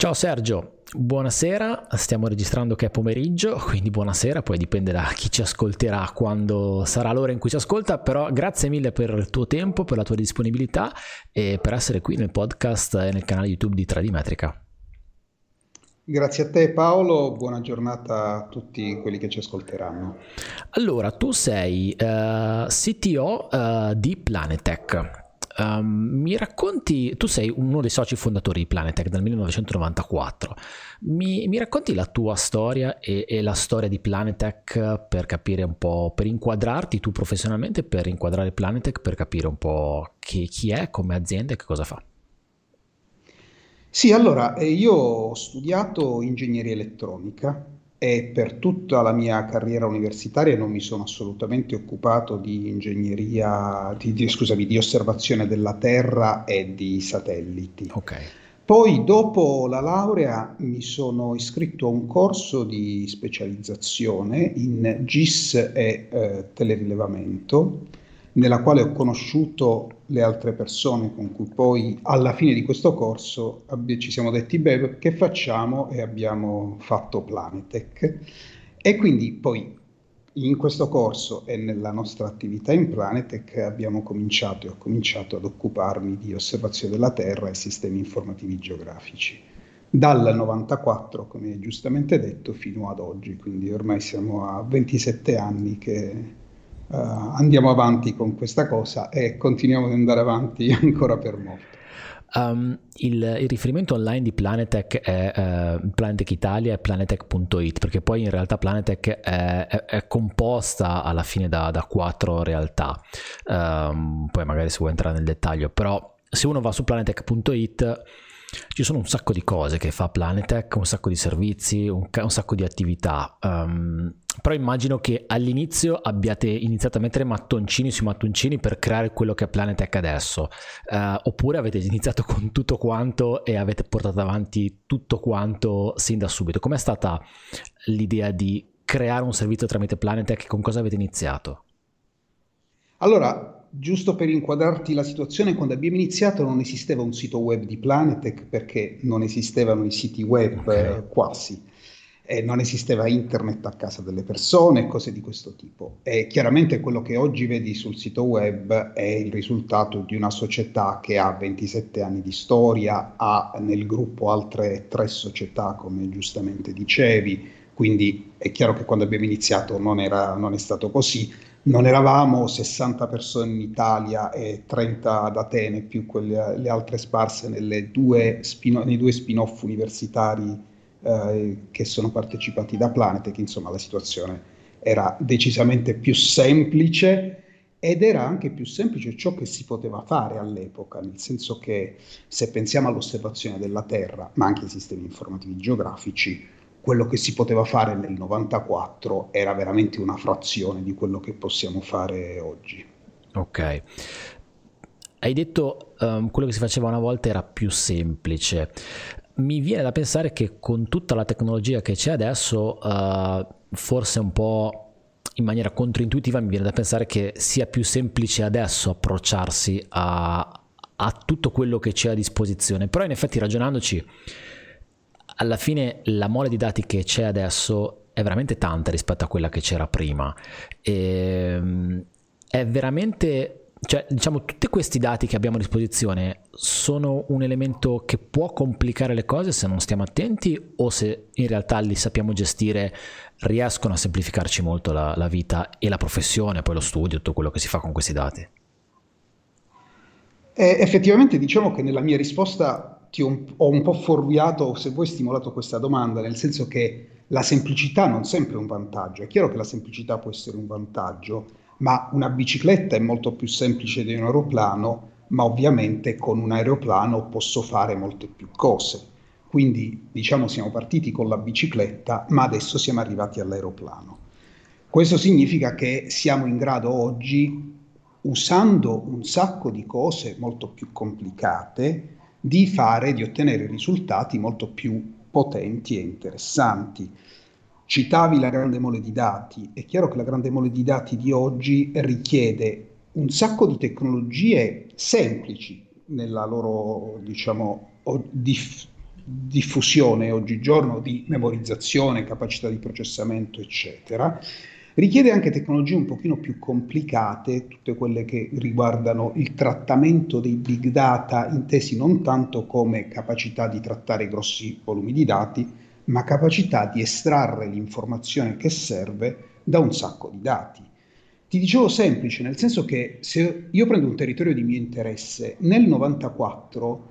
Ciao Sergio, buonasera, stiamo registrando che è pomeriggio, quindi buonasera, poi dipende da chi ci ascolterà quando sarà l'ora in cui ci ascolta, però grazie mille per il tuo tempo, per la tua disponibilità e per essere qui nel podcast e nel canale YouTube di Tradimetrica. Grazie a te Paolo, buona giornata a tutti quelli che ci ascolteranno. Allora, tu sei uh, eh, CTO uh, eh, di Planetech. Um, mi racconti, tu sei uno dei soci fondatori di Planetech dal 1994, mi, mi racconti la tua storia e, e, la storia di Planetech per capire un po', per inquadrarti tu professionalmente, per inquadrare Planetech, per capire un po' chi, chi è come azienda e che cosa fa? Sì, allora, eh, io ho studiato ingegneria elettronica e per tutta la mia carriera universitaria non mi sono assolutamente occupato di ingegneria, di, di, scusami, di osservazione della Terra e di satelliti. Okay. Poi dopo la laurea mi sono iscritto a un corso di specializzazione in GIS e eh, telerilevamento nella quale ho conosciuto le altre persone con cui poi alla fine di questo corso ci siamo detti beh che facciamo? E abbiamo fatto Planetech e quindi poi in questo corso e nella nostra attività in Planetech abbiamo cominciato e ho cominciato ad occuparmi di osservazione della Terra e sistemi informativi geografici. Dal 94 come giustamente detto fino ad oggi. Quindi ormai siamo a 27 anni che uh, andiamo avanti con questa cosa e continuiamo ad andare avanti ancora per molto. Um, il, il, riferimento online di Planetech è uh, Planetech Italia e planetech.it perché poi in realtà Planetech è, è, è composta alla fine da, da quattro realtà um, poi magari se vuoi entrare nel dettaglio però se uno va su planetech.it ci sono un sacco di cose che fa Planetech, un sacco di servizi, un, un sacco di attività. Um, però immagino che all'inizio abbiate iniziato a mettere mattoncini sui mattoncini per creare quello che è Planetech adesso, uh, oppure avete iniziato con tutto quanto e avete portato avanti tutto quanto sin da subito. Com'è stata l'idea di creare un servizio tramite Planetech? Con cosa avete iniziato? Allora, giusto per inquadrarti la situazione, quando abbiamo iniziato non esisteva un sito web di Planetech perché non esistevano i siti web okay. eh, quasi. E non esisteva internet a casa delle persone, cose di questo tipo. E chiaramente quello che oggi vedi sul sito web è il risultato di una società che ha 27 anni di storia, ha nel gruppo altre tre società, come giustamente dicevi, quindi è chiaro che quando abbiamo iniziato non, era, non è stato così. Non eravamo 60 persone in Italia e 30 ad Atene, più quelle, le altre sparse due spin, nei due spin-off universitari eh, che sono partecipati da Planetech, insomma la situazione era decisamente più semplice ed era anche più semplice ciò che si poteva fare all'epoca, nel senso che se pensiamo all'osservazione della Terra, ma anche ai sistemi informativi geografici, quello che si poteva fare nel 94 era veramente una frazione di quello che possiamo fare oggi. Ok. Hai detto um, quello che si faceva una volta era più semplice. Mi viene da pensare che con tutta la tecnologia che c'è adesso, uh, forse un po' in maniera controintuitiva, mi viene da pensare che sia più semplice adesso approcciarsi a, a tutto quello che c'è a disposizione. Però in effetti ragionandoci alla fine la mole di dati che c'è adesso è veramente tanta rispetto a quella che c'era prima. E, ehm, è veramente, cioè, diciamo, tutti questi dati che abbiamo a disposizione sono un elemento che può complicare le cose se non stiamo attenti o se in realtà li sappiamo gestire, riescono a semplificarci molto la, la vita e la professione, poi lo studio, tutto quello che si fa con questi dati. Eh, effettivamente diciamo che nella mia risposta ti ho un, ho un po' fuorviato, se vuoi, stimolato questa domanda, nel senso che la semplicità non sempre è un vantaggio. È chiaro che la semplicità può essere un vantaggio, ma una bicicletta è molto più semplice di un aeroplano, ma ovviamente con un aeroplano posso fare molte più cose. Quindi diciamo siamo partiti con la bicicletta, ma adesso siamo arrivati all'aeroplano. Questo significa che siamo in grado oggi, usando un sacco di cose molto più complicate, di fare, di ottenere risultati molto più potenti e interessanti. Citavi la grande mole di dati, è chiaro che la grande mole di dati di oggi richiede un sacco di tecnologie semplici nella loro, diciamo, dif- diffusione oggigiorno di memorizzazione, capacità di processamento, eccetera, richiede anche tecnologie un pochino più complicate, tutte quelle che riguardano il trattamento dei big data, intesi non tanto come capacità di trattare grossi volumi di dati, ma capacità di estrarre l'informazione che serve da un sacco di dati. Ti dicevo semplice, nel senso che se io prendo un territorio di mio interesse, nel 94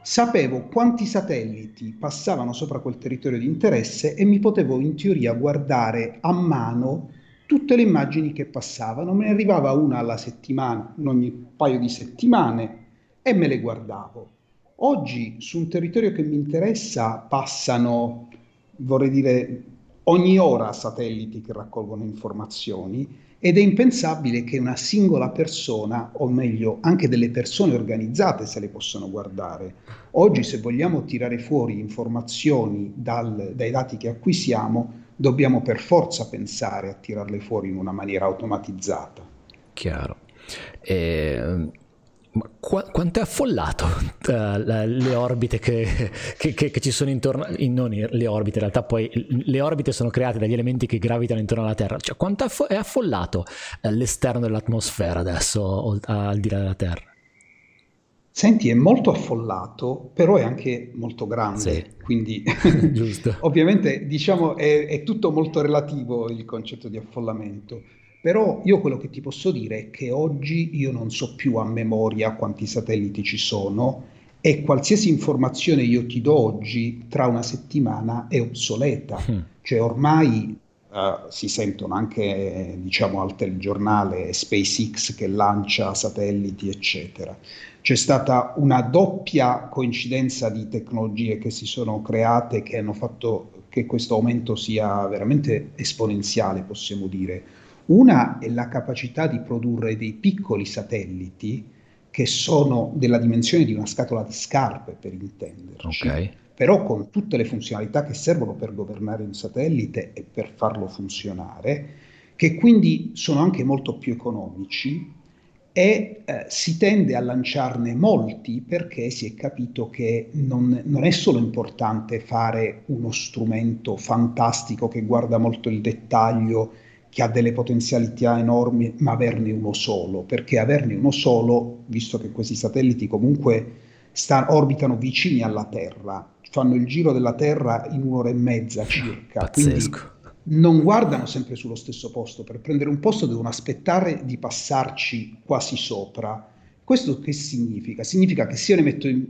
sapevo quanti satelliti passavano sopra quel territorio di interesse e mi potevo in teoria guardare a mano tutte le immagini che passavano. Me ne arrivava una alla settimana, ogni paio di settimane, e me le guardavo. Oggi su un territorio che mi interessa passano, vorrei dire, ogni ora satelliti che raccolgono informazioni ed è impensabile che una singola persona, o meglio anche delle persone organizzate se le possano guardare. Oggi se vogliamo tirare fuori informazioni dal, dai dati che acquisiamo, dobbiamo per forza pensare a tirarle fuori in una maniera automatizzata. Chiaro. Eh, ma qu- quanto è affollato uh, le orbite che, che, che, che, ci sono intorno, in, non le orbite, in realtà poi le orbite sono create dagli elementi che gravitano intorno alla Terra, cioè quanto è affollato uh, l'esterno dell'atmosfera adesso al di là della Terra? Senti, è molto affollato, però è anche molto grande, sì. quindi ovviamente diciamo è, è tutto molto relativo il concetto di affollamento. Però io quello che ti posso dire è che oggi io non so più a memoria quanti satelliti ci sono e qualsiasi informazione io ti do oggi, tra una settimana è obsoleta. Mm. Cioè ormai uh, si sentono anche, diciamo, al telegiornale SpaceX che lancia satelliti, eccetera. C'è stata una doppia coincidenza di tecnologie che si sono create che hanno fatto che questo aumento sia veramente esponenziale, possiamo dire. Una è la capacità di produrre dei piccoli satelliti che sono della dimensione di una scatola di scarpe, per intenderci, okay. Però con tutte le funzionalità che servono per governare un satellite e per farlo funzionare, che quindi sono anche molto più economici e eh, si tende a lanciarne molti perché si è capito che non, non, è solo importante fare uno strumento fantastico che guarda molto il dettaglio che ha delle potenzialità enormi, ma averne uno solo, perché averne uno solo, visto che questi satelliti comunque sta, orbitano vicini alla Terra, fanno il giro della Terra in un'ora e mezza circa, Pazzesco. quindi non guardano sempre sullo stesso posto, per prendere un posto devono aspettare di passarci quasi sopra. Questo che significa? Significa che se io ne metto in,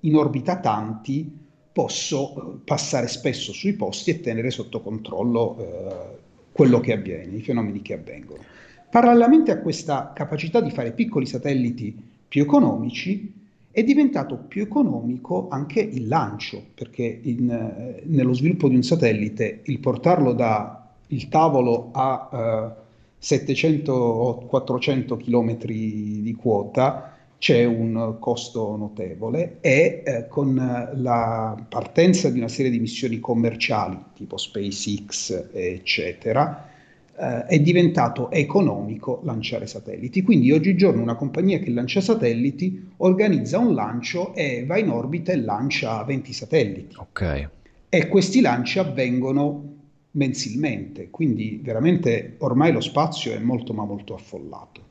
in orbita tanti, posso passare spesso sui posti e tenere sotto controllo eh, quello che avviene, i fenomeni che avvengono. Parallelamente a questa capacità di fare piccoli satelliti più economici, è diventato più economico anche il lancio, perché in, eh, nello sviluppo di un satellite il portarlo dal tavolo a eh, 700 o 400 km di quota c'è un costo notevole e eh, con la partenza di una serie di missioni commerciali tipo SpaceX eccetera eh, è diventato economico lanciare satelliti. Quindi oggigiorno una compagnia che lancia satelliti organizza un lancio e va in orbita e lancia 20 satelliti. Okay. E questi lanci avvengono mensilmente, quindi veramente ormai lo spazio è molto ma molto affollato.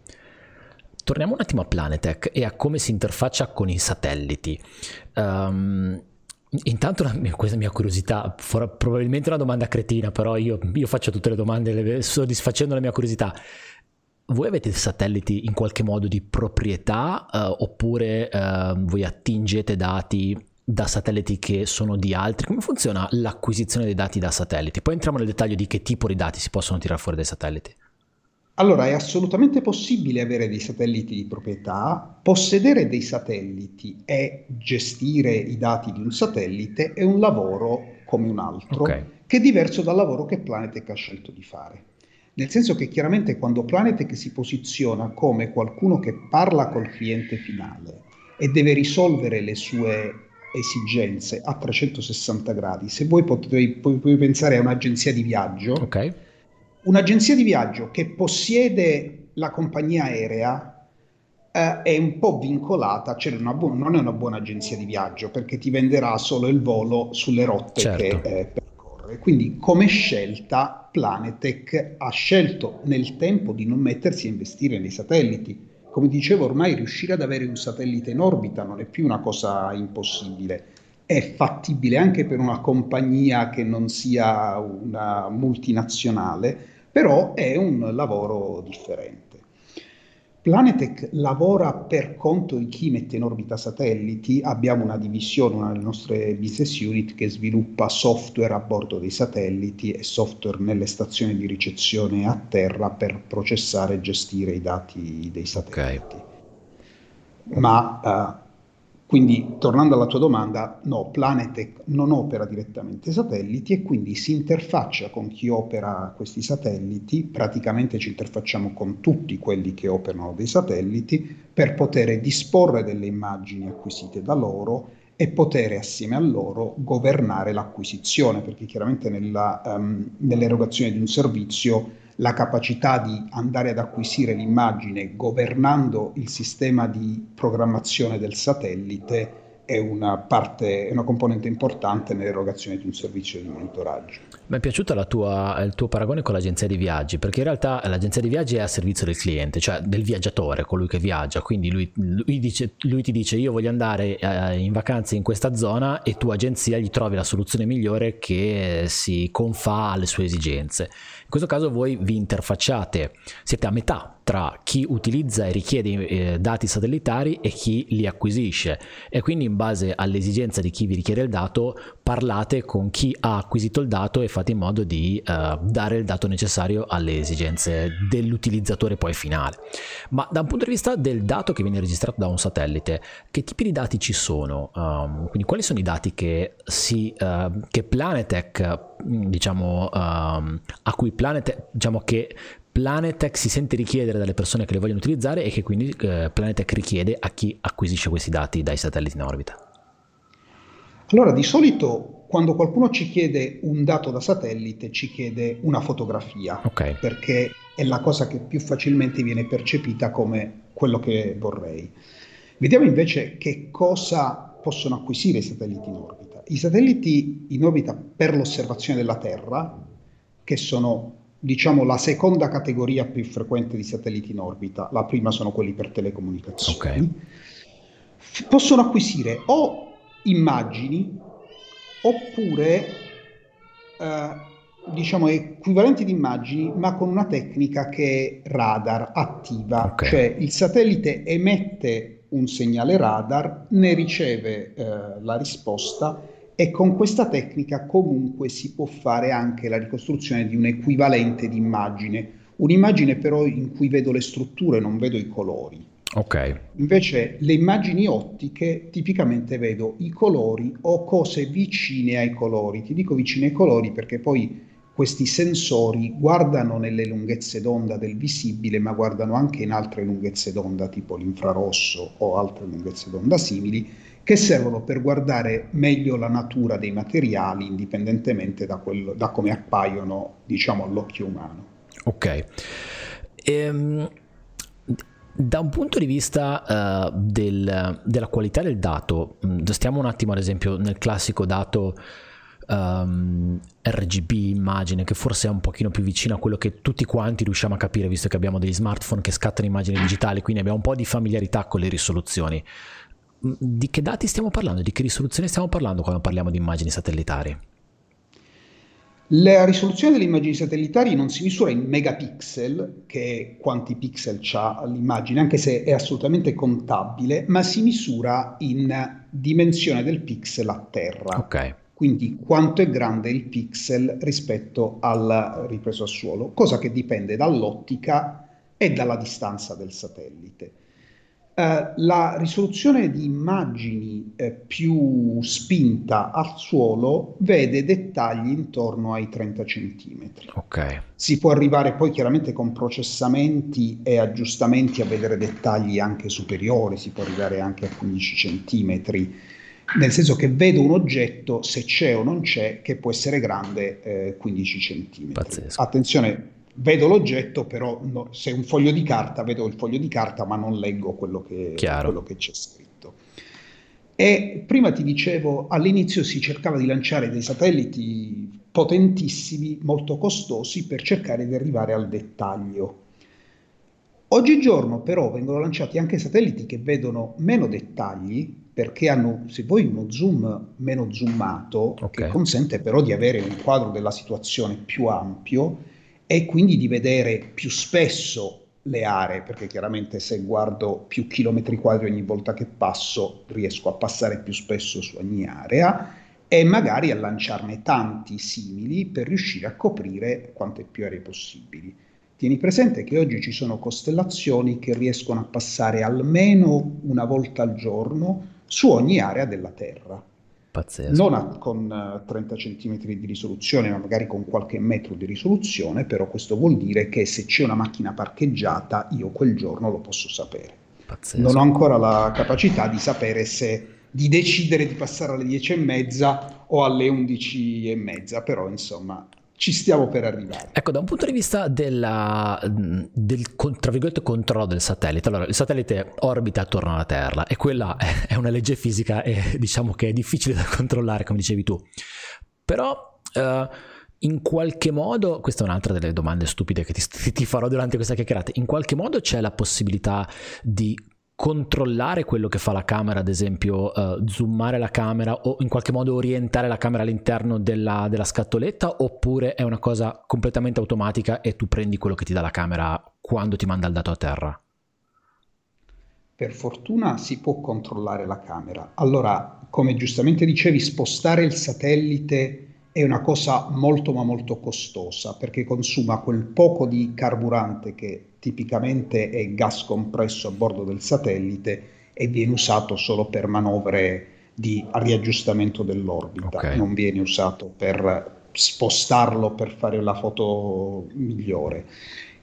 Torniamo un attimo a Planetech e a come si interfaccia con i satelliti. Um, intanto questa mia curiosità, for, probabilmente una domanda cretina, però io, io faccio tutte le domande soddisfacendo la mia curiosità. Voi avete satelliti in qualche modo di proprietà uh, oppure uh, voi attingete dati da satelliti che sono di altri? Come funziona l'acquisizione dei dati da satelliti? Poi entriamo nel dettaglio di che tipo di dati si possono tirare fuori dai satelliti. Allora, è assolutamente possibile avere dei satelliti di proprietà, possedere dei satelliti e gestire i dati di un satellite è un lavoro come un altro, okay. che è diverso dal lavoro che Planetech ha scelto di fare. Nel senso che chiaramente quando Planetech si posiziona come qualcuno che parla col cliente finale e deve risolvere le sue esigenze a 360 gradi, se voi potete, puoi pensare a un'agenzia di viaggio, okay Un'agenzia di viaggio che possiede la compagnia aerea eh, è un po' vincolata, cioè bu- non è una buona agenzia di viaggio perché ti venderà solo il volo sulle rotte certo. che eh, percorre. Quindi come scelta Planetech ha scelto nel tempo di non mettersi a investire nei satelliti. Come dicevo, ormai riuscire ad avere un satellite in orbita non è più una cosa impossibile è fattibile anche per una compagnia che non sia una multinazionale, però è un lavoro differente. Planetech lavora per conto di chi mette in orbita satelliti, abbiamo una divisione, una delle nostre business unit che sviluppa software a bordo dei satelliti e software nelle stazioni di ricezione a terra per processare e gestire i dati dei satelliti. Okay. Ma uh, quindi, tornando alla tua domanda, no, Planetech non opera direttamente satelliti e quindi si interfaccia con chi opera questi satelliti, praticamente ci interfacciamo con tutti quelli che operano dei satelliti per poter disporre delle immagini acquisite da loro e poter assieme a loro governare l'acquisizione, perché chiaramente nella, um, nell'erogazione di un servizio la capacità di andare ad acquisire l'immagine governando il sistema di programmazione del satellite è una parte, è una componente importante nell'erogazione di un servizio di monitoraggio. Mi è piaciuto tua, il tuo paragone con l'agenzia di viaggi, perché in realtà l'agenzia di viaggi è a servizio del cliente, cioè del viaggiatore, colui che viaggia. Quindi lui, lui, dice, lui ti dice io voglio andare eh, in vacanze in questa zona e tu agenzia gli trovi la soluzione migliore che si confà alle sue esigenze. Questo caso voi vi interfacciate, siete a metà tra chi utilizza e richiede eh, dati satellitari e chi li acquisisce e quindi in base all'esigenza di chi vi richiede il dato parlate con chi ha acquisito il dato e fate in modo di uh, dare il dato necessario alle esigenze dell'utilizzatore poi finale. Ma da un punto di vista del dato che viene registrato da un satellite, che tipi di dati ci sono? Um, quindi quali sono i dati che, si, uh, che Planetech diciamo um, a cui Planetech diciamo che Planetech si sente richiedere dalle persone che le vogliono utilizzare e che quindi eh, Planetech richiede a chi acquisisce questi dati dai satelliti in orbita. Allora, di solito quando qualcuno ci chiede un dato da satellite ci chiede una fotografia, okay. perché è la cosa che più facilmente viene percepita come quello che vorrei. Vediamo invece che cosa possono acquisire i satelliti in orbita. I satelliti in orbita per l'osservazione della Terra, che sono diciamo la seconda categoria più frequente di satelliti in orbita, la prima sono quelli per telecomunicazioni, okay. possono acquisire o immagini oppure eh, diciamo equivalenti di immagini ma con una tecnica che è radar attiva, okay. cioè il satellite emette un segnale radar, ne riceve eh, la risposta e con questa tecnica comunque si può fare anche la ricostruzione di un equivalente di immagine, un'immagine però in cui vedo le strutture, non vedo i colori. Ok. Invece le immagini ottiche tipicamente vedo i colori o cose vicine ai colori. Ti dico vicine ai colori perché poi questi sensori guardano nelle lunghezze d'onda del visibile, ma guardano anche in altre lunghezze d'onda, tipo l'infrarosso o altre lunghezze d'onda simili, che servono per guardare meglio la natura dei materiali indipendentemente da, quello, da come appaiono diciamo, all'occhio umano. Ok. Ehm, da un punto di vista uh, del, della qualità del dato, stiamo un attimo ad esempio nel classico dato um, RGB immagine che forse è un pochino più vicino a quello che tutti quanti riusciamo a capire visto che abbiamo degli smartphone che scattano immagini digitali, quindi abbiamo un po' di familiarità con le risoluzioni. Di che dati stiamo parlando? Di che risoluzione stiamo parlando quando parliamo di immagini satellitari? La risoluzione delle immagini satellitari non si misura in megapixel, che è quanti pixel ha l'immagine, anche se è assolutamente contabile, ma si misura in dimensione del pixel a terra. Ok. Quindi quanto è grande il pixel rispetto al ripreso a suolo, cosa che dipende dall'ottica e dalla distanza del satellite. Uh, la risoluzione di immagini eh, più spinta al suolo vede dettagli intorno ai 30 cm. Okay. Si può arrivare poi chiaramente con processamenti e aggiustamenti a vedere dettagli anche superiori, si può arrivare anche a 15 cm, nel senso che vedo un oggetto, se c'è o non c'è, che può essere grande eh, 15 cm. Pazzesco. Attenzione, vedo l'oggetto, però no, se è un foglio di carta, vedo il foglio di carta, ma non leggo quello che, quello che c'è scritto. E prima ti dicevo, all'inizio si cercava di lanciare dei satelliti potentissimi, molto costosi, per cercare di arrivare al dettaglio. Oggigiorno però vengono lanciati anche satelliti che vedono meno dettagli perché hanno, se vuoi, uno zoom meno zoomato okay. che consente però di avere un quadro della situazione più ampio e quindi di vedere più spesso le aree, perché chiaramente se guardo più chilometri quadri ogni volta che passo, riesco a passare più spesso su ogni area e magari a lanciarne tanti simili per riuscire a coprire quante più aree possibili. Tieni presente che oggi ci sono costellazioni che riescono a passare almeno una volta al giorno su ogni area della Terra. Pazzesco. Non a, con 30 cm di risoluzione, ma magari con qualche metro di risoluzione, però questo vuol dire che se c'è una macchina parcheggiata, io quel giorno lo posso sapere. Pazzesco. Non ho ancora la capacità di sapere se di decidere di passare alle 10 e mezza o alle 11 e mezza, però insomma ci stiamo per arrivare. Ecco, da un punto di vista della, del controllo del satellite, allora il satellite orbita attorno alla Terra e quella è una legge fisica e diciamo che è difficile da controllare, come dicevi tu. Però uh, in qualche modo, questa è un'altra delle domande stupide che ti, ti farò durante questa chiacchierata, in qualche modo c'è la possibilità di controllare quello che fa la camera, ad esempio uh, zoomare la camera o in qualche modo orientare la camera all'interno della, della, scatoletta oppure è una cosa completamente automatica e tu prendi quello che ti dà la camera quando ti manda il dato a terra? Per fortuna si può controllare la camera. Allora, come giustamente dicevi, spostare il satellite è una cosa molto ma molto costosa perché consuma quel poco di carburante che tipicamente è gas compresso a bordo del satellite e viene usato solo per manovre di riaggiustamento dell'orbita, okay. non viene usato per spostarlo per fare la foto migliore.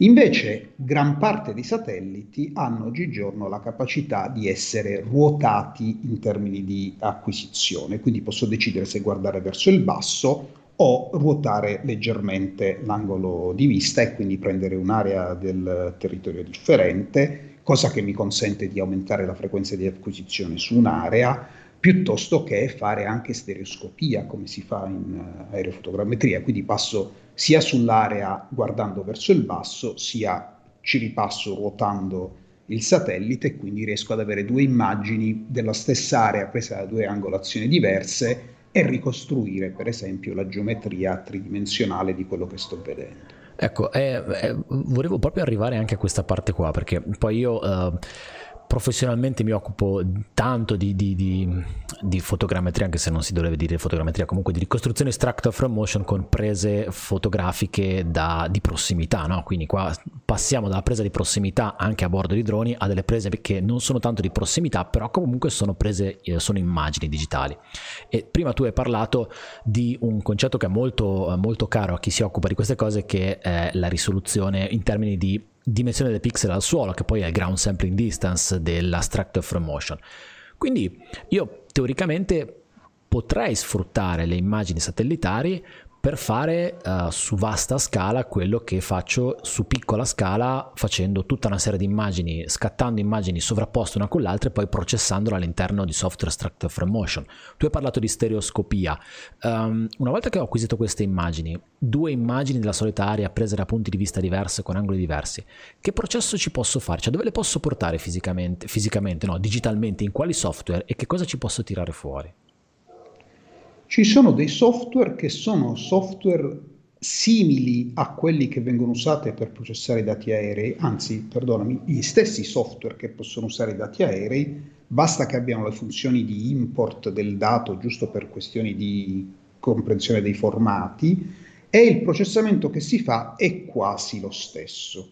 Invece gran parte dei satelliti hanno oggigiorno la capacità di essere ruotati in termini di acquisizione, quindi posso decidere se guardare verso il basso o ruotare leggermente l'angolo di vista e quindi prendere un'area del territorio differente, cosa che mi consente di aumentare la frequenza di acquisizione su un'area, piuttosto che fare anche stereoscopia come si fa in uh, aerofotogrammetria, quindi passo sia sull'area guardando verso il basso, sia ci ripasso ruotando il satellite e quindi riesco ad avere due immagini della stessa area presa da due angolazioni diverse e ricostruire per esempio la geometria tridimensionale di quello che sto vedendo. Ecco, eh, eh, volevo proprio arrivare anche a questa parte qua perché poi io... Eh professionalmente mi occupo tanto di, di, di, di, fotogrammetria, anche se non si dovrebbe dire fotogrammetria, comunque di ricostruzione extractor from motion con prese fotografiche da, di prossimità, no? quindi qua passiamo dalla presa di prossimità anche a bordo di droni a delle prese che non sono tanto di prossimità, però comunque sono prese, eh, sono immagini digitali. E prima tu hai parlato di un concetto che è molto, molto caro a chi si occupa di queste cose, che è la risoluzione in termini di dimensione del pixel al suolo, che poi è il ground sampling distance della structure from motion. Quindi io teoricamente potrei sfruttare le immagini satellitari per fare uh, su vasta scala quello che faccio su piccola scala facendo tutta una serie di immagini, scattando immagini sovrapposte una con l'altra e poi processandole all'interno di software Structure from Motion. Tu hai parlato di stereoscopia. Um, una volta che ho acquisito queste immagini, due immagini della solita area prese da punti di vista diversi, con angoli diversi, che processo ci posso fare? Cioè dove le posso portare fisicamente, fisicamente no, digitalmente, in quali software e che cosa ci posso tirare fuori? Ci sono dei software che sono software simili a quelli che vengono usati per processare i dati aerei, anzi, perdonami, gli stessi software che possono usare i dati aerei, basta che abbiano le funzioni di import del dato giusto per questioni di comprensione dei formati e il processamento che si fa è quasi lo stesso.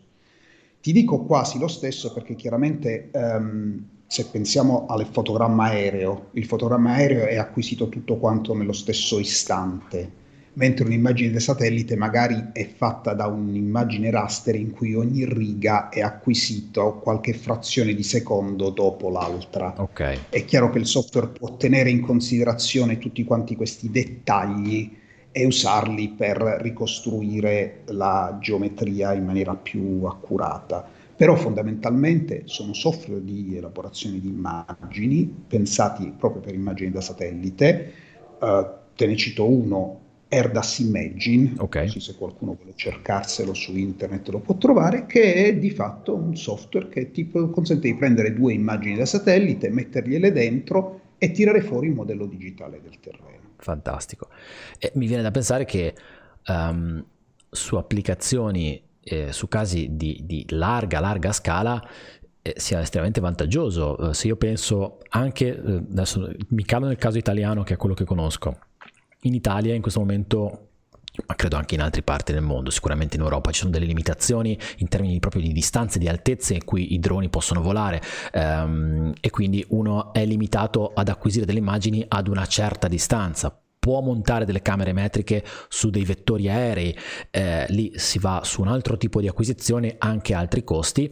Ti dico quasi lo stesso perché chiaramente um, se pensiamo al fotogramma aereo, il fotogramma aereo è acquisito tutto quanto nello stesso istante, mentre un'immagine da satellite magari è fatta da un'immagine raster in cui ogni riga è acquisita qualche frazione di secondo dopo l'altra. Okay. È chiaro che il software può tenere in considerazione tutti quanti questi dettagli e usarli per ricostruire la geometria in maniera più accurata. Però fondamentalmente sono software di elaborazione di immagini pensati proprio per immagini da satellite. Uh, te ne cito uno, Erdas Imagine, okay. se qualcuno vuole cercarselo su internet lo può trovare, che è di fatto un software che ti consente di prendere due immagini da satellite, mettergliele dentro e tirare fuori un modello digitale del terreno. Fantastico. E mi viene da pensare che um, su applicazioni, eh, su casi di, di, larga, larga scala, eh, sia estremamente vantaggioso. Eh, se io penso anche, eh, adesso mi calo nel caso italiano che è quello che conosco, in Italia in questo momento ma credo anche in altre parti del mondo, sicuramente in Europa ci sono delle limitazioni in termini proprio di distanze, di altezze in cui i droni possono volare. Ehm, e quindi uno è limitato ad acquisire delle immagini ad una certa distanza può montare delle camere metriche su dei vettori aerei, eh, lì si va su un altro tipo di acquisizione, anche altri costi,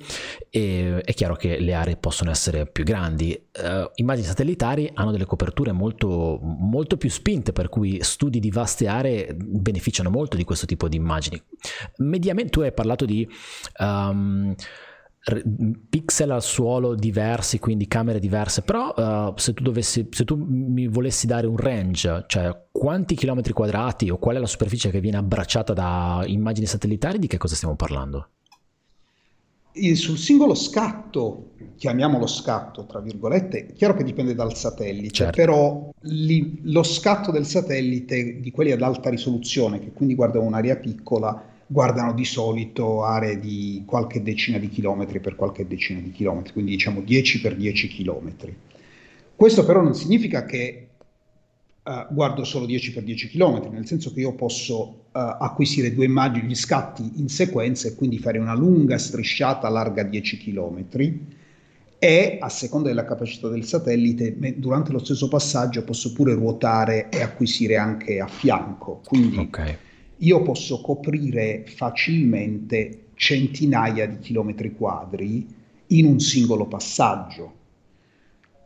e è chiaro che le aree possono essere più grandi. Eh, immagini satellitari hanno delle coperture molto, molto più spinte, per cui studi di vaste aree beneficiano molto di questo tipo di immagini. Mediamente tu hai parlato di... Um, pixel al suolo diversi, quindi camere diverse, però uh, se, tu dovessi, se tu mi volessi dare un range, cioè quanti chilometri quadrati o qual è la superficie che viene abbracciata da immagini satellitari, di che cosa stiamo parlando? sul singolo scatto, chiamiamolo scatto tra virgolette, chiaro che dipende dal satellite, certo. però li, lo scatto del satellite di quelli ad alta risoluzione, che quindi guardano un'area piccola, guardano di solito aree di qualche decina di chilometri per qualche decina di chilometri, quindi diciamo 10 per 10 chilometri. Questo però non significa che uh, guardo solo 10 per 10 chilometri, nel senso che io posso uh, acquisire due immagini, gli scatti in sequenza e quindi fare una lunga strisciata larga 10 chilometri e a seconda della capacità del satellite durante lo stesso passaggio posso pure ruotare e acquisire anche a fianco. Quindi okay io posso coprire facilmente centinaia di chilometri quadri in un singolo passaggio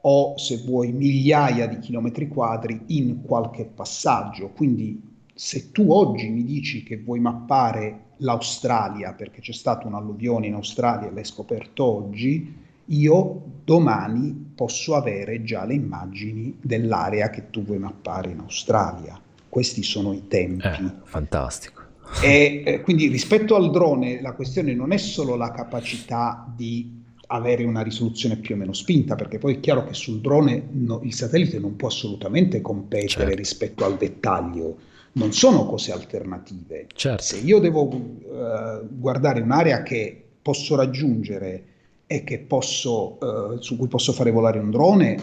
o se vuoi migliaia di chilometri quadri in qualche passaggio. Quindi se tu oggi mi dici che vuoi mappare l'Australia perché c'è stata un'alluvione in Australia e l'hai scoperto oggi, io domani posso avere già le immagini dell'area che tu vuoi mappare in Australia. Questi sono i tempi. Eh, fantastico. E eh, quindi rispetto al drone la questione non è solo la capacità di avere una risoluzione più o meno spinta, perché poi è chiaro che sul drone no, il satellite non può assolutamente competere certo. rispetto al dettaglio, non sono cose alternative. Certo. Se io devo uh, guardare un'area che posso raggiungere e che posso, uh, su cui posso fare volare un drone,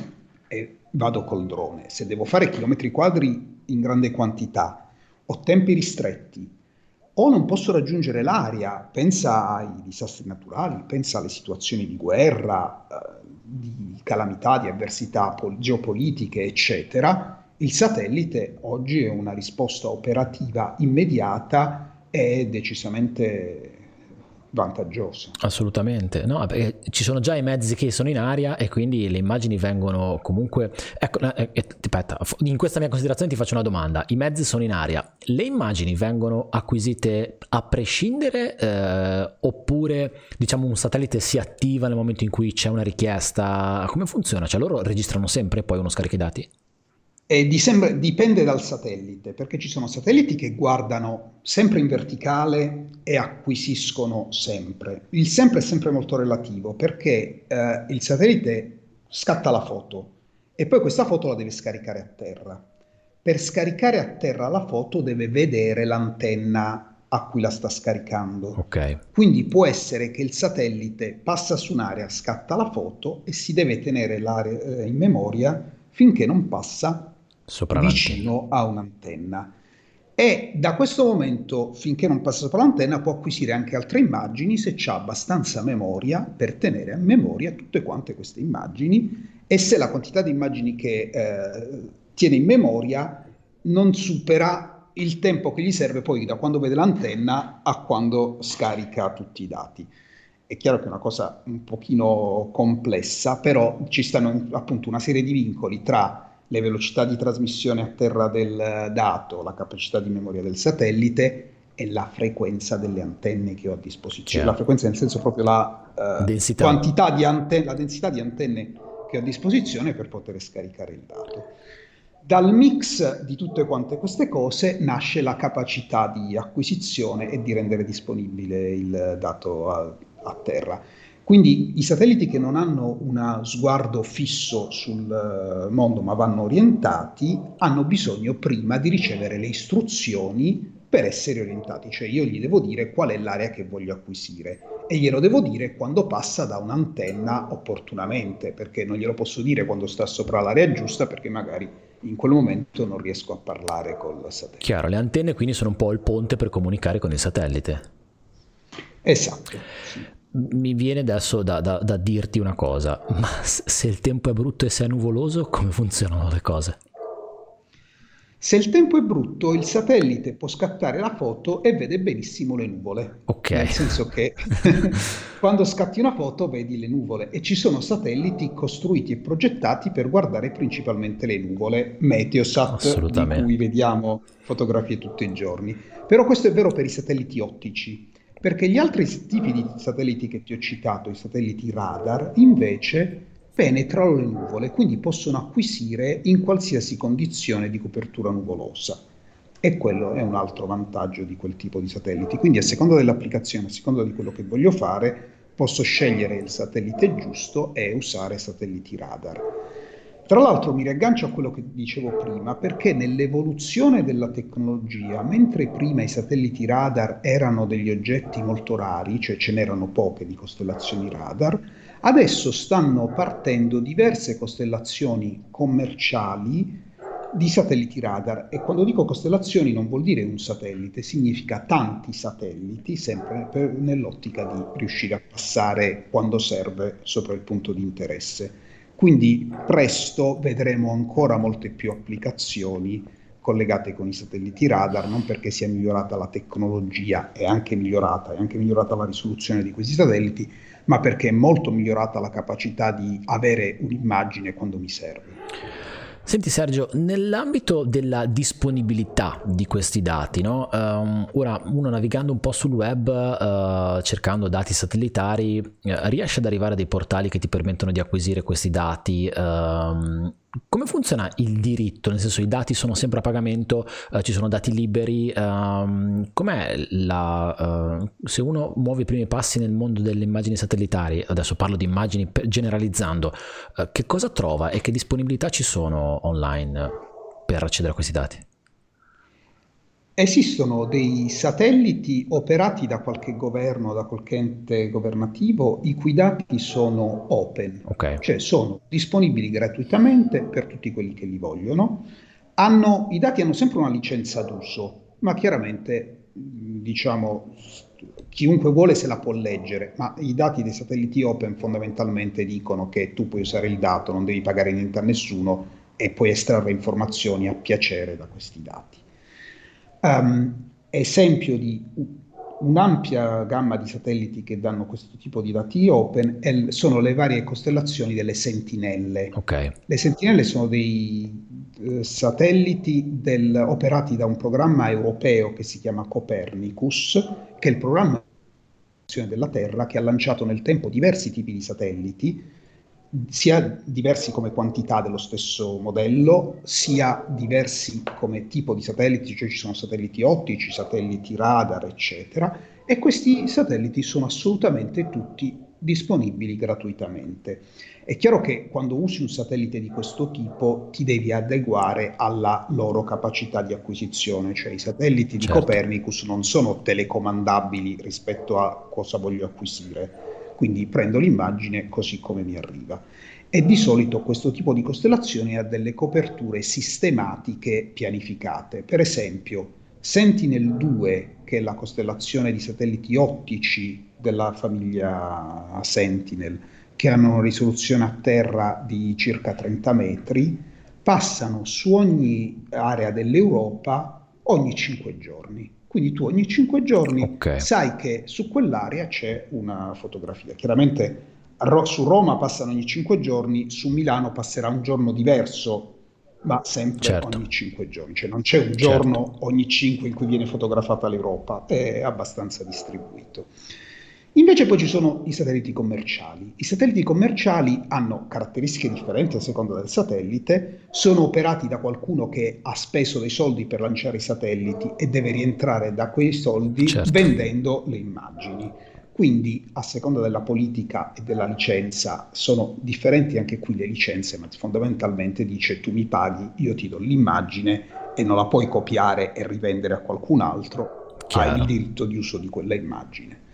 eh, vado col drone. Se devo fare chilometri quadri in grande quantità, ho tempi ristretti, o non posso raggiungere l'aria, pensa ai disastri naturali, pensa alle situazioni di guerra, eh, di calamità, di avversità pol- geopolitiche, eccetera, il satellite oggi è una risposta operativa immediata e decisamente vantaggioso. Assolutamente, no, ci sono già i mezzi che sono in aria e quindi le immagini vengono comunque... Ecco, eh, eh, aspetta, in questa mia considerazione ti faccio una domanda, i mezzi sono in aria, le immagini vengono acquisite a prescindere eh, oppure diciamo un satellite si attiva nel momento in cui c'è una richiesta? Come funziona? Cioè loro registrano sempre e poi uno scarica i dati? Sembra, dipende dal satellite, perché ci sono satelliti che guardano sempre in verticale e acquisiscono sempre. Il sempre è sempre molto relativo, perché eh, il satellite scatta la foto e poi questa foto la deve scaricare a terra. Per scaricare a terra la foto deve vedere l'antenna a cui la sta scaricando. Okay. Quindi può essere che il satellite passa su un'area, scatta la foto e si deve tenere l'area eh, in memoria finché non passa sopra vicino a un'antenna. E da questo momento, finché non passa sopra l'antenna, può acquisire anche altre immagini se c'è abbastanza memoria per tenere a memoria tutte quante queste immagini e se la quantità di immagini che eh, tiene in memoria non supera il tempo che gli serve poi da quando vede l'antenna a quando scarica tutti i dati. È chiaro che è una cosa un pochino complessa, però ci stanno appunto una serie di vincoli tra le velocità di trasmissione a terra del dato, la capacità di memoria del satellite e la frequenza delle antenne che ho a disposizione. Yeah. La frequenza nel senso proprio la uh, densità. quantità di antenne, la densità di antenne che ho a disposizione per poter scaricare il dato. Dal mix di tutte quante queste cose nasce la capacità di acquisizione e di rendere disponibile il dato a, a terra. Quindi i satelliti che non hanno uno sguardo fisso sul eh, mondo ma vanno orientati hanno bisogno prima di ricevere le istruzioni per essere orientati, cioè io gli devo dire qual è l'area che voglio acquisire e glielo devo dire quando passa da un'antenna opportunamente, perché non glielo posso dire quando sta sopra l'area giusta perché magari in quel momento non riesco a parlare col satellite. Chiaro, le antenne quindi sono un po' il ponte per comunicare con il satellite. Esatto. Sì mi viene adesso da, da, da, dirti una cosa, ma se il tempo è brutto e se è nuvoloso, come funzionano le cose? Se il tempo è brutto, il satellite può scattare la foto e vede benissimo le nuvole. Ok. Nel senso che quando scatti una foto vedi le nuvole e ci sono satelliti costruiti e progettati per guardare principalmente le nuvole, Meteosat, di cui vediamo fotografie tutti i giorni. Però questo è vero per i satelliti ottici perché gli altri tipi di satelliti che ti ho citato, i satelliti radar, invece penetrano le nuvole, quindi possono acquisire in qualsiasi condizione di copertura nuvolosa. E quello è un altro vantaggio di quel tipo di satelliti. Quindi a seconda dell'applicazione, a seconda di quello che voglio fare, posso scegliere il satellite giusto e usare satelliti radar. Tra l'altro mi riaggancio a quello che dicevo prima, perché nell'evoluzione della tecnologia, mentre prima i satelliti radar erano degli oggetti molto rari, cioè ce n'erano poche di costellazioni radar, adesso stanno partendo diverse costellazioni commerciali di satelliti radar e quando dico costellazioni non vuol dire un satellite, significa tanti satelliti, sempre per, nell'ottica di riuscire a passare quando serve sopra il punto di interesse. Quindi presto vedremo ancora molte più applicazioni collegate con i satelliti radar, non perché sia migliorata la tecnologia, è anche migliorata, è anche migliorata la risoluzione di questi satelliti, ma perché è molto migliorata la capacità di avere un'immagine quando mi serve. Senti Sergio, nell'ambito della disponibilità di questi dati, no? um, ora uno navigando un po' sul web, uh, cercando dati satellitari, uh, riesce ad arrivare a dei portali che ti permettono di acquisire questi dati. Um, come funziona il diritto? Nel senso, i dati sono sempre a pagamento, uh, ci sono dati liberi. Um, com'è la. Uh, se uno muove i primi passi nel mondo delle immagini satellitari, adesso parlo di immagini generalizzando, uh, che cosa trova e che disponibilità ci sono online per accedere a questi dati? Esistono dei satelliti operati da qualche governo, da qualche ente governativo, i cui dati sono open, okay. cioè sono disponibili gratuitamente per tutti quelli che li vogliono. Hanno, I dati hanno sempre una licenza d'uso, ma chiaramente diciamo chiunque vuole se la può leggere, ma i dati dei satelliti open fondamentalmente dicono che tu puoi usare il dato, non devi pagare niente a nessuno e puoi estrarre informazioni a piacere da questi dati. Um, esempio di un'ampia gamma di satelliti che danno questo tipo di dati open è, sono le varie costellazioni delle sentinelle. Okay. Le sentinelle sono dei eh, satelliti del, operati da un programma europeo che si chiama Copernicus, che è il programma della Terra che ha lanciato nel tempo diversi tipi di satelliti sia diversi come quantità dello stesso modello, sia diversi come tipo di satelliti, cioè ci sono satelliti ottici, satelliti radar, eccetera, e questi satelliti sono assolutamente tutti disponibili gratuitamente. È chiaro che quando usi un satellite di questo tipo ti devi adeguare alla loro capacità di acquisizione, cioè i satelliti certo. di Copernicus non sono telecomandabili rispetto a cosa voglio acquisire quindi prendo l'immagine così come mi arriva. E di solito questo tipo di costellazione ha delle coperture sistematiche pianificate. Per esempio, Sentinel-2, che è la costellazione di satelliti ottici della famiglia Sentinel, che hanno una risoluzione a terra di circa 30 metri, passano su ogni area dell'Europa ogni 5 giorni. Quindi tu ogni 5 giorni okay. sai che su quell'area c'è una fotografia. Chiaramente su Roma passano ogni 5 giorni, su Milano passerà un giorno diverso ma sempre certo. ogni 5 giorni, cioè non c'è un giorno certo. ogni 5 in cui viene fotografata l'Europa, è abbastanza distribuito. Invece poi ci sono i satelliti commerciali. I satelliti commerciali hanno caratteristiche differenti a seconda del satellite, sono operati da qualcuno che ha speso dei soldi per lanciare i satelliti e deve rientrare da quei soldi certo. vendendo le immagini. Quindi a seconda della politica e della licenza sono differenti anche qui le licenze, ma fondamentalmente dice tu mi paghi, io ti do l'immagine e non la puoi copiare e rivendere a qualcun altro, Chiaro. hai il diritto di uso di quella immagine.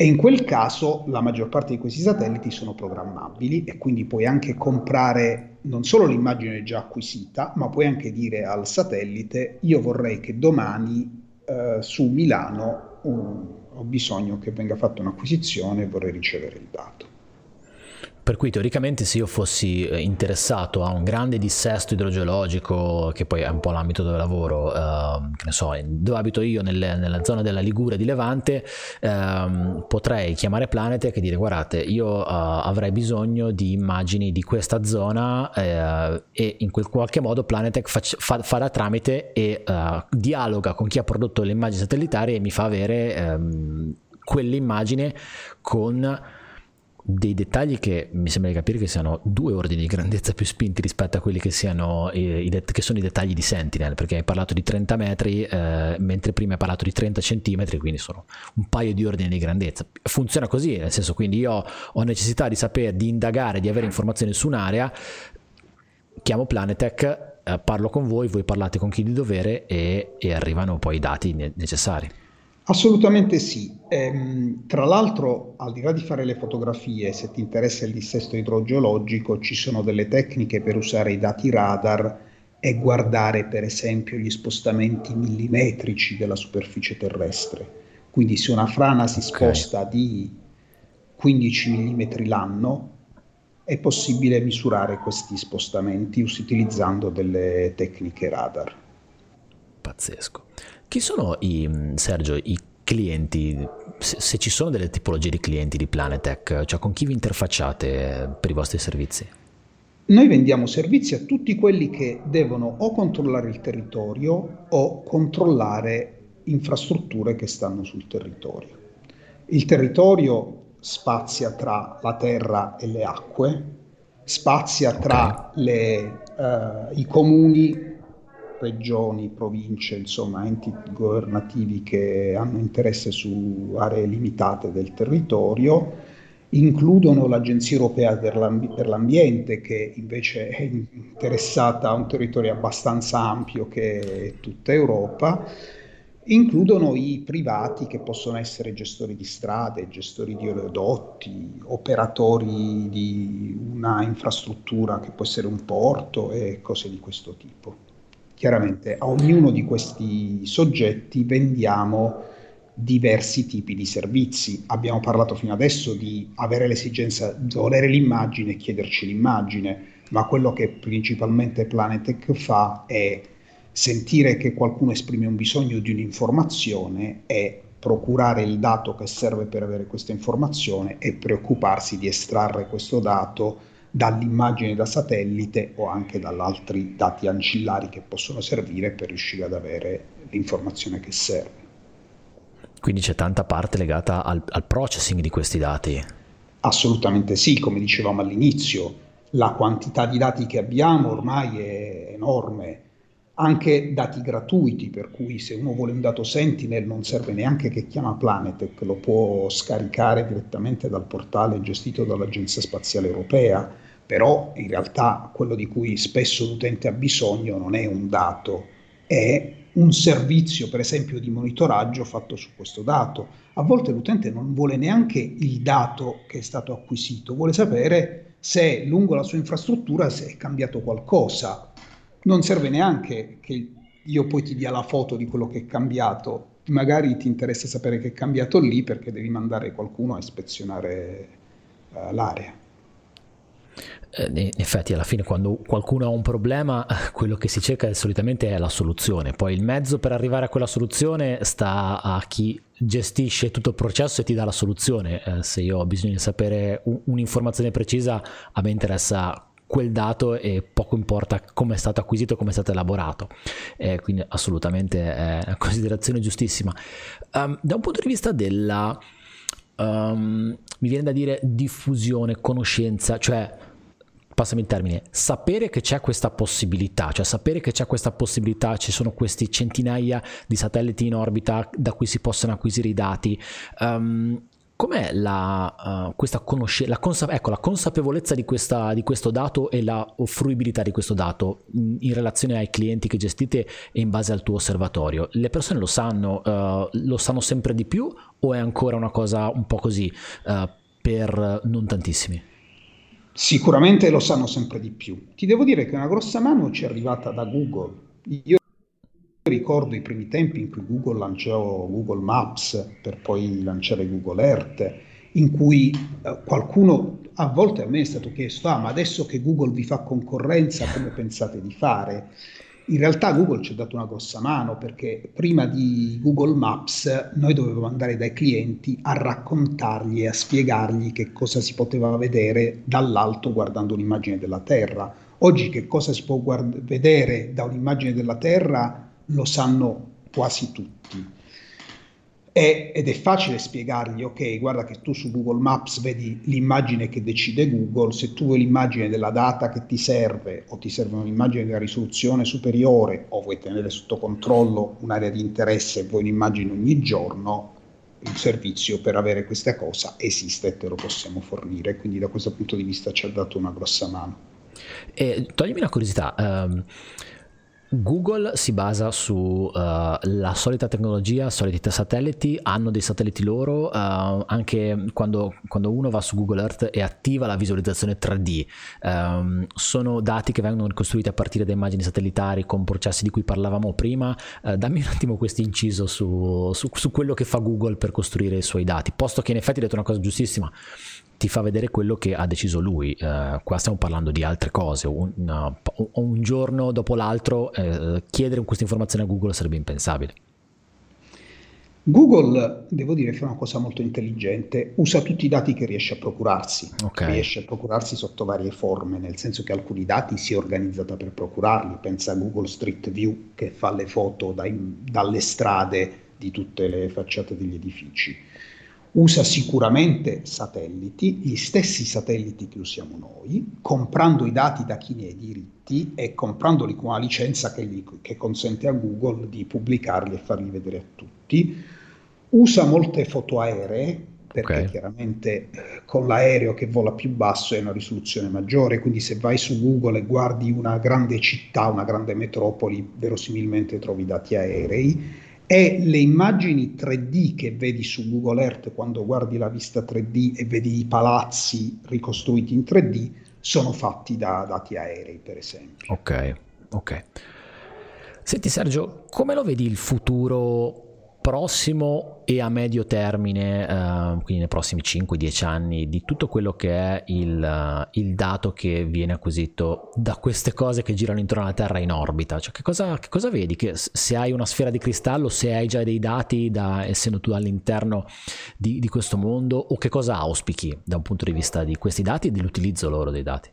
E in quel caso la maggior parte di questi satelliti sono programmabili e quindi puoi anche comprare non solo l'immagine già acquisita, ma puoi anche dire al satellite io vorrei che domani eh, su Milano um, ho bisogno che venga fatta un'acquisizione e vorrei ricevere il dato. Per cui teoricamente se io fossi eh, interessato a un grande dissesto idrogeologico, che poi è un po' l'ambito dove lavoro, eh, che ne so, dove abito io, nelle, nella zona della Liguria di Levante, eh, potrei chiamare Planetec e dire guardate, io uh, avrei bisogno di immagini di questa zona eh, e in quel qualche modo Planetec fa, fa, fa da tramite e uh, dialoga con chi ha prodotto le immagini satellitari e mi fa avere ehm, quell'immagine con dei dettagli che mi sembra di capire che siano due ordini di grandezza più spinti rispetto a quelli che, siano i, i che sono i dettagli di Sentinel, perché hai parlato di 30 metri, eh, mentre prima hai parlato di 30 centimetri, quindi sono un paio di ordini di grandezza. Funziona così, nel senso quindi io ho necessità di sapere, di indagare, di avere informazioni su un'area, chiamo Planetech, eh, parlo con voi, voi parlate con chi di dovere e, e arrivano poi i dati necessari. Assolutamente sì. Ehm, tra l'altro, al di là di fare le fotografie, se ti interessa il dissesto idrogeologico, ci sono delle tecniche per usare i dati radar e guardare per esempio gli spostamenti millimetrici della superficie terrestre. Quindi se una frana si sposta okay. di 15 mm l'anno, è possibile misurare questi spostamenti utilizzando delle tecniche radar. Pazzesco. Chi sono i, Sergio, i clienti, se, se, ci sono delle tipologie di clienti di Planetech, cioè con chi vi interfacciate per i vostri servizi? Noi vendiamo servizi a tutti quelli che devono o controllare il territorio o controllare infrastrutture che stanno sul territorio. Il territorio spazia tra la terra e le acque, spazia tra okay. le, uh, i comuni regioni, province, insomma enti governativi che hanno interesse su aree limitate del territorio, includono l'Agenzia Europea per, l'ambi- per l'Ambiente che invece è interessata a un territorio abbastanza ampio che è tutta Europa, includono i privati che possono essere gestori di strade, gestori di oleodotti, operatori di una infrastruttura che può essere un porto e cose di questo tipo. Chiaramente a ognuno di questi soggetti vendiamo diversi tipi di servizi. Abbiamo parlato fino adesso di avere l'esigenza di volere l'immagine e chiederci l'immagine, ma quello che principalmente Planetech fa è sentire che qualcuno esprime un bisogno di un'informazione e procurare il dato che serve per avere questa informazione e preoccuparsi di estrarre questo dato dall'immagine da satellite o anche da altri dati ancillari che possono servire per riuscire ad avere l'informazione che serve. Quindi c'è tanta parte legata al, al processing di questi dati? Assolutamente sì, come dicevamo all'inizio, la quantità di dati che abbiamo ormai è enorme, anche dati gratuiti, per cui se uno vuole un dato Sentinel non serve neanche che chiama Planetec, lo può scaricare direttamente dal portale gestito dall'Agenzia Spaziale Europea, però in realtà quello di cui spesso l'utente ha bisogno non è un dato, è un servizio per esempio di monitoraggio fatto su questo dato. A volte l'utente non vuole neanche il dato che è stato acquisito, vuole sapere se lungo la sua infrastruttura è cambiato qualcosa, non serve neanche che io poi ti dia la foto di quello che è cambiato, magari ti interessa sapere che è cambiato lì perché devi mandare qualcuno a ispezionare uh, l'area. Eh, in effetti alla fine quando qualcuno ha un problema quello che si cerca solitamente è la soluzione. Poi il mezzo per arrivare a quella soluzione sta a chi gestisce tutto il processo e ti dà la soluzione. Eh, se io ho bisogno di sapere un, un'informazione precisa a me interessa quel dato e poco importa come è stato acquisito come è stato elaborato. Eh, quindi assolutamente è una considerazione giustissima. Um, da un punto di vista della, um, mi viene da dire, diffusione, conoscenza, cioè passami il termine, sapere che c'è questa possibilità, cioè sapere che c'è questa possibilità, ci sono questi centinaia di satelliti in orbita da cui si possono acquisire i dati. Um, com'è la, uh, questa conosce- la, consa- ecco, la consapevolezza di, questa, di, questo dato e la fruibilità di questo dato in, in, relazione ai clienti che gestite e in base al tuo osservatorio? Le persone lo sanno, uh, lo sanno sempre di più o è ancora una cosa un po' così uh, per non tantissimi? Sicuramente lo sanno sempre di più. Ti devo dire che una grossa mano ci è arrivata da Google. Io ricordo i primi tempi in cui Google lanciò Google Maps per poi lanciare Google Earth, in cui eh, qualcuno a volte a me è stato chiesto, ah, ma adesso che Google vi fa concorrenza, come pensate di fare? In realtà Google ci ha dato una grossa mano perché prima di Google Maps noi dovevamo andare dai clienti a raccontargli e a spiegargli che cosa si poteva vedere dall'alto guardando un'immagine della Terra. Oggi che cosa si può guard- vedere da un'immagine della Terra lo sanno quasi tutti. È, ed è facile spiegargli, ok, guarda che tu su Google Maps vedi l'immagine che decide Google, se tu vuoi l'immagine della data che ti serve o ti serve un'immagine della risoluzione superiore o vuoi tenere sotto controllo un'area di interesse e vuoi un'immagine ogni giorno, il servizio per avere questa cosa esiste e te lo possiamo fornire, quindi da questo punto di vista ci ha dato una grossa mano. E toglimi una curiosità. Um Google si basa sulla uh, solita tecnologia, soliti satelliti, hanno dei satelliti loro, uh, anche quando, quando, uno va su Google Earth e attiva la visualizzazione 3D. Um, ehm, sono dati che vengono ricostruiti a partire da immagini satellitari con processi di cui parlavamo prima. Uh, dammi un attimo questo inciso su, su, su quello che fa Google per costruire i suoi dati, posto che in effetti hai detto una cosa giustissima ti fa vedere quello che ha deciso lui. Uh, qua stiamo parlando di altre cose. Un, uh, un giorno dopo l'altro uh, chiedere questa informazione a Google sarebbe impensabile. Google, devo dire, fa una cosa molto intelligente, usa tutti i dati che riesce a procurarsi, okay. riesce a procurarsi sotto varie forme, nel senso che alcuni dati si è organizzata per procurarli, pensa a Google Street View che fa le foto dai, dalle strade di tutte le facciate degli edifici usa sicuramente satelliti, gli stessi satelliti che usiamo noi, comprando i dati da chi ne ha i diritti e comprandoli con una licenza che, gli, che consente a Google di pubblicarli e farli vedere a tutti. Usa molte foto aeree perché okay. chiaramente eh, con l'aereo che vola più basso è una risoluzione maggiore, quindi se vai su Google e guardi una grande città, una grande metropoli, verosimilmente trovi dati aerei e le immagini 3D che vedi su Google Earth quando guardi la vista 3D e vedi i palazzi ricostruiti in 3D sono fatti da dati aerei, per esempio. Ok, ok. Senti Sergio, come lo vedi il futuro prossimo e a medio termine, uh, quindi nei prossimi 5-10 anni, di tutto quello che è il, uh, il, dato che viene acquisito da queste cose che girano intorno alla Terra in orbita? Cioè, che, cosa, che cosa vedi? Che se hai una sfera di cristallo, se hai già dei dati, da, essendo tu all'interno di, di questo mondo, o che cosa auspichi da un punto di vista di questi dati e dell'utilizzo loro dei dati?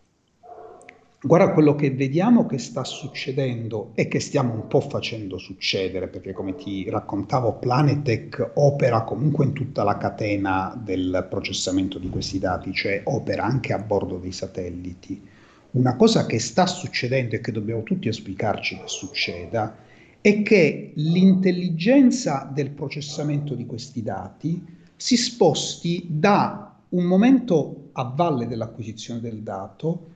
Guarda quello che vediamo che sta succedendo e che stiamo un po' facendo succedere, perché come ti raccontavo, Planetech opera comunque in tutta la catena del processamento di questi dati, cioè opera anche a bordo dei satelliti. Una cosa che sta succedendo e che dobbiamo tutti auspicarci che succeda è che l'intelligenza del processamento di questi dati si sposti da un momento a valle dell'acquisizione del dato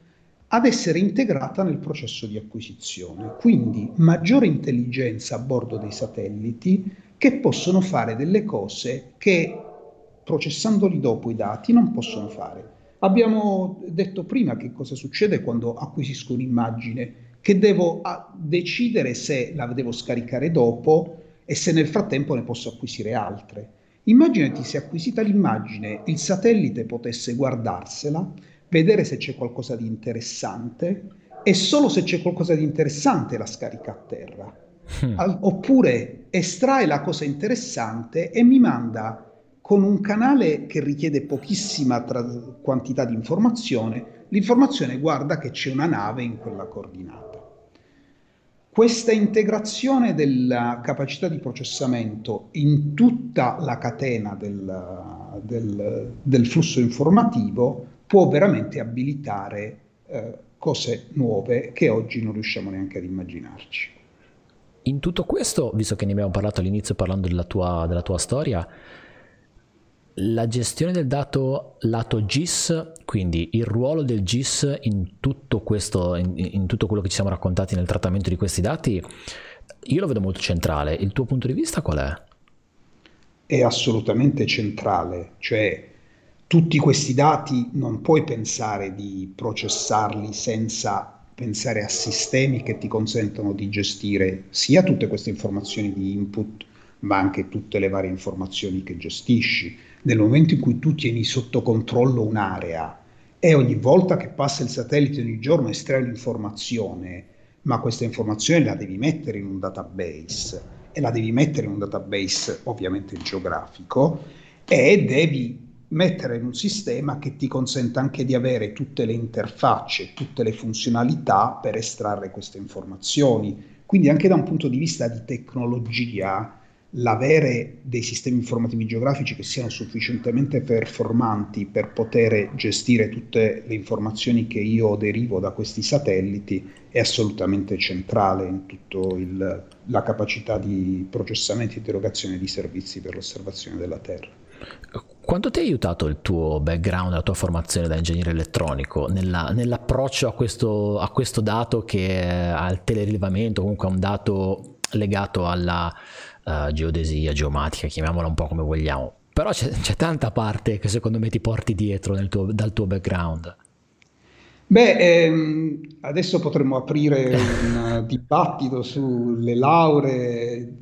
ad essere integrata nel processo di acquisizione. Quindi maggiore intelligenza a bordo dei satelliti che possono fare delle cose che processandoli dopo i dati non possono fare. Abbiamo detto prima che cosa succede quando acquisisco un'immagine, che devo ah, decidere se la devo scaricare dopo e se nel frattempo ne posso acquisire altre. Immaginati se acquisita l'immagine il satellite potesse guardarsela, vedere se c'è qualcosa di interessante e solo se c'è qualcosa di interessante la scarica a terra. Mm. Al, oppure estrae la cosa interessante e mi manda con un canale che richiede pochissima tra- quantità di informazione l'informazione guarda che c'è una nave in quella coordinata. Questa integrazione della capacità di processamento in tutta la catena del, del, del flusso informativo può veramente abilitare eh, cose nuove che oggi non riusciamo neanche ad immaginarci. In tutto questo, visto che ne abbiamo parlato all'inizio parlando della tua, della tua storia, la gestione del dato lato GIS, quindi il ruolo del GIS in tutto, questo, in, in tutto quello che ci siamo raccontati nel trattamento di questi dati, io lo vedo molto centrale. Il tuo punto di vista qual è? È assolutamente centrale, cioè tutti questi dati non puoi pensare di processarli senza pensare a sistemi che ti consentono di gestire sia tutte queste informazioni di input, ma anche tutte le varie informazioni che gestisci. Nel momento in cui tu tieni sotto controllo un'area e ogni volta che passa il satellite ogni giorno estrae l'informazione, ma questa informazione la devi mettere in un database e la devi mettere in un database ovviamente geografico e devi mettere in un sistema che ti consenta anche di avere tutte le interfacce, tutte le funzionalità per estrarre queste informazioni. Quindi anche da un punto di vista di tecnologia l'avere dei sistemi informativi geografici che siano sufficientemente performanti per poter gestire tutte le informazioni che io derivo da questi satelliti è assolutamente centrale in tutta la capacità di processamento e di erogazione di servizi per l'osservazione della Terra. Quanto ti ha aiutato il tuo background, la tua formazione da ingegnere elettronico nella, nell'approccio a questo, a questo dato che al telerilevamento, comunque a un dato legato alla uh, geodesia, geomatica, chiamiamola un po' come vogliamo. Però c'è, c'è tanta parte che secondo me ti porti dietro tuo, dal tuo background. Beh, ehm, adesso potremmo aprire un dibattito sulle lauree, eh,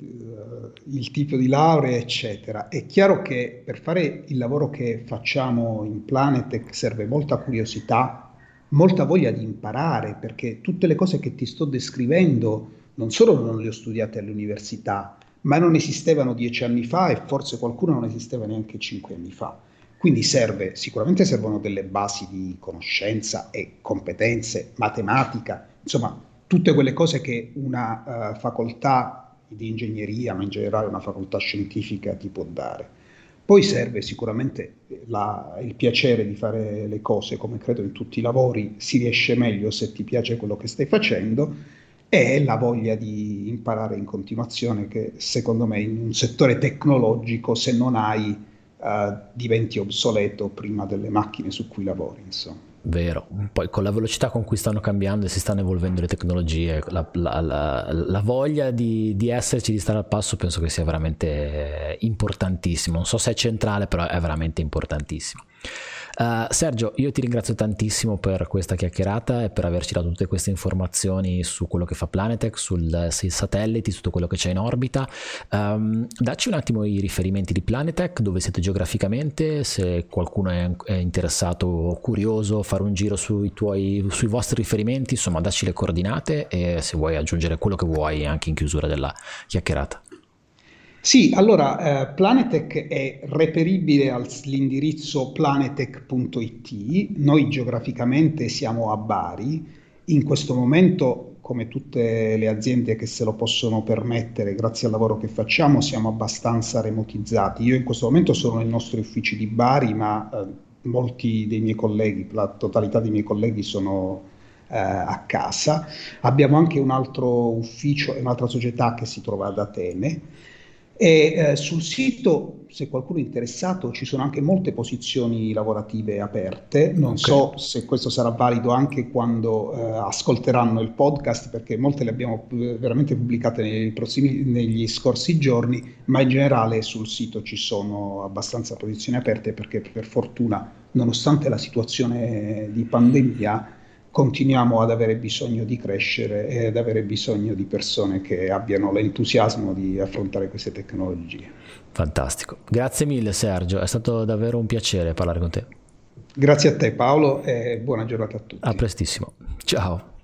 il tipo di laurea, eccetera. È chiaro che per fare il lavoro che facciamo in Planetech serve molta curiosità, molta voglia di imparare, perché tutte le cose che ti sto descrivendo non solo non le ho studiate all'università, ma non esistevano dieci anni fa e forse qualcuno non esisteva neanche cinque anni fa. Quindi serve, sicuramente servono delle basi di conoscenza e competenze, matematica, insomma, tutte quelle cose che una uh, facoltà di ingegneria, ma in generale una facoltà scientifica ti può dare. Poi serve sicuramente la, il piacere di fare le cose, come credo in tutti i lavori, si riesce meglio se ti piace quello che stai facendo e la voglia di imparare in continuazione che secondo me in un settore tecnologico se non hai uh, diventi obsoleto prima delle macchine su cui lavori insomma. Vero, poi con la velocità con cui stanno cambiando e si stanno evolvendo le tecnologie, la, la, la, la voglia di, di, esserci, di stare al passo, penso che sia veramente importantissimo. Non so se è centrale, però è veramente importantissimo. Uh, Sergio, io ti ringrazio tantissimo per questa chiacchierata e per averci dato tutte queste informazioni su quello che fa Planetech, sui satelliti, su tutto quello che c'è in orbita. Um, dacci un attimo i riferimenti di Planetech, dove siete geograficamente, se qualcuno è, è interessato o curioso, fare un giro sui, tuoi, sui vostri riferimenti, insomma, dacci le coordinate e se vuoi aggiungere quello che vuoi anche in chiusura della chiacchierata. Sì, allora eh, Planetech è reperibile all'indirizzo planetech.it, noi geograficamente siamo a Bari, in questo momento come tutte le aziende che se lo possono permettere grazie al lavoro che facciamo siamo abbastanza remotizzati. Io in questo momento sono nei nostri uffici di Bari, ma eh, molti dei miei colleghi, la totalità dei miei colleghi sono eh, a casa. Abbiamo anche un altro ufficio e un'altra società che si trova ad Atene e eh, sul sito, se qualcuno è interessato, ci sono anche molte posizioni lavorative aperte. Non okay. so se questo sarà valido anche quando eh, ascolteranno il podcast, perché molte le abbiamo eh, veramente pubblicate nei prossimi, negli scorsi giorni, ma in generale sul sito ci sono abbastanza posizioni aperte perché per fortuna, nonostante la situazione di pandemia, continuiamo ad avere bisogno di crescere e ad avere bisogno di persone che abbiano l'entusiasmo di affrontare queste tecnologie. Fantastico. Grazie mille Sergio, è stato davvero un piacere parlare con te. Grazie a te Paolo e buona giornata a tutti. A prestissimo. Ciao.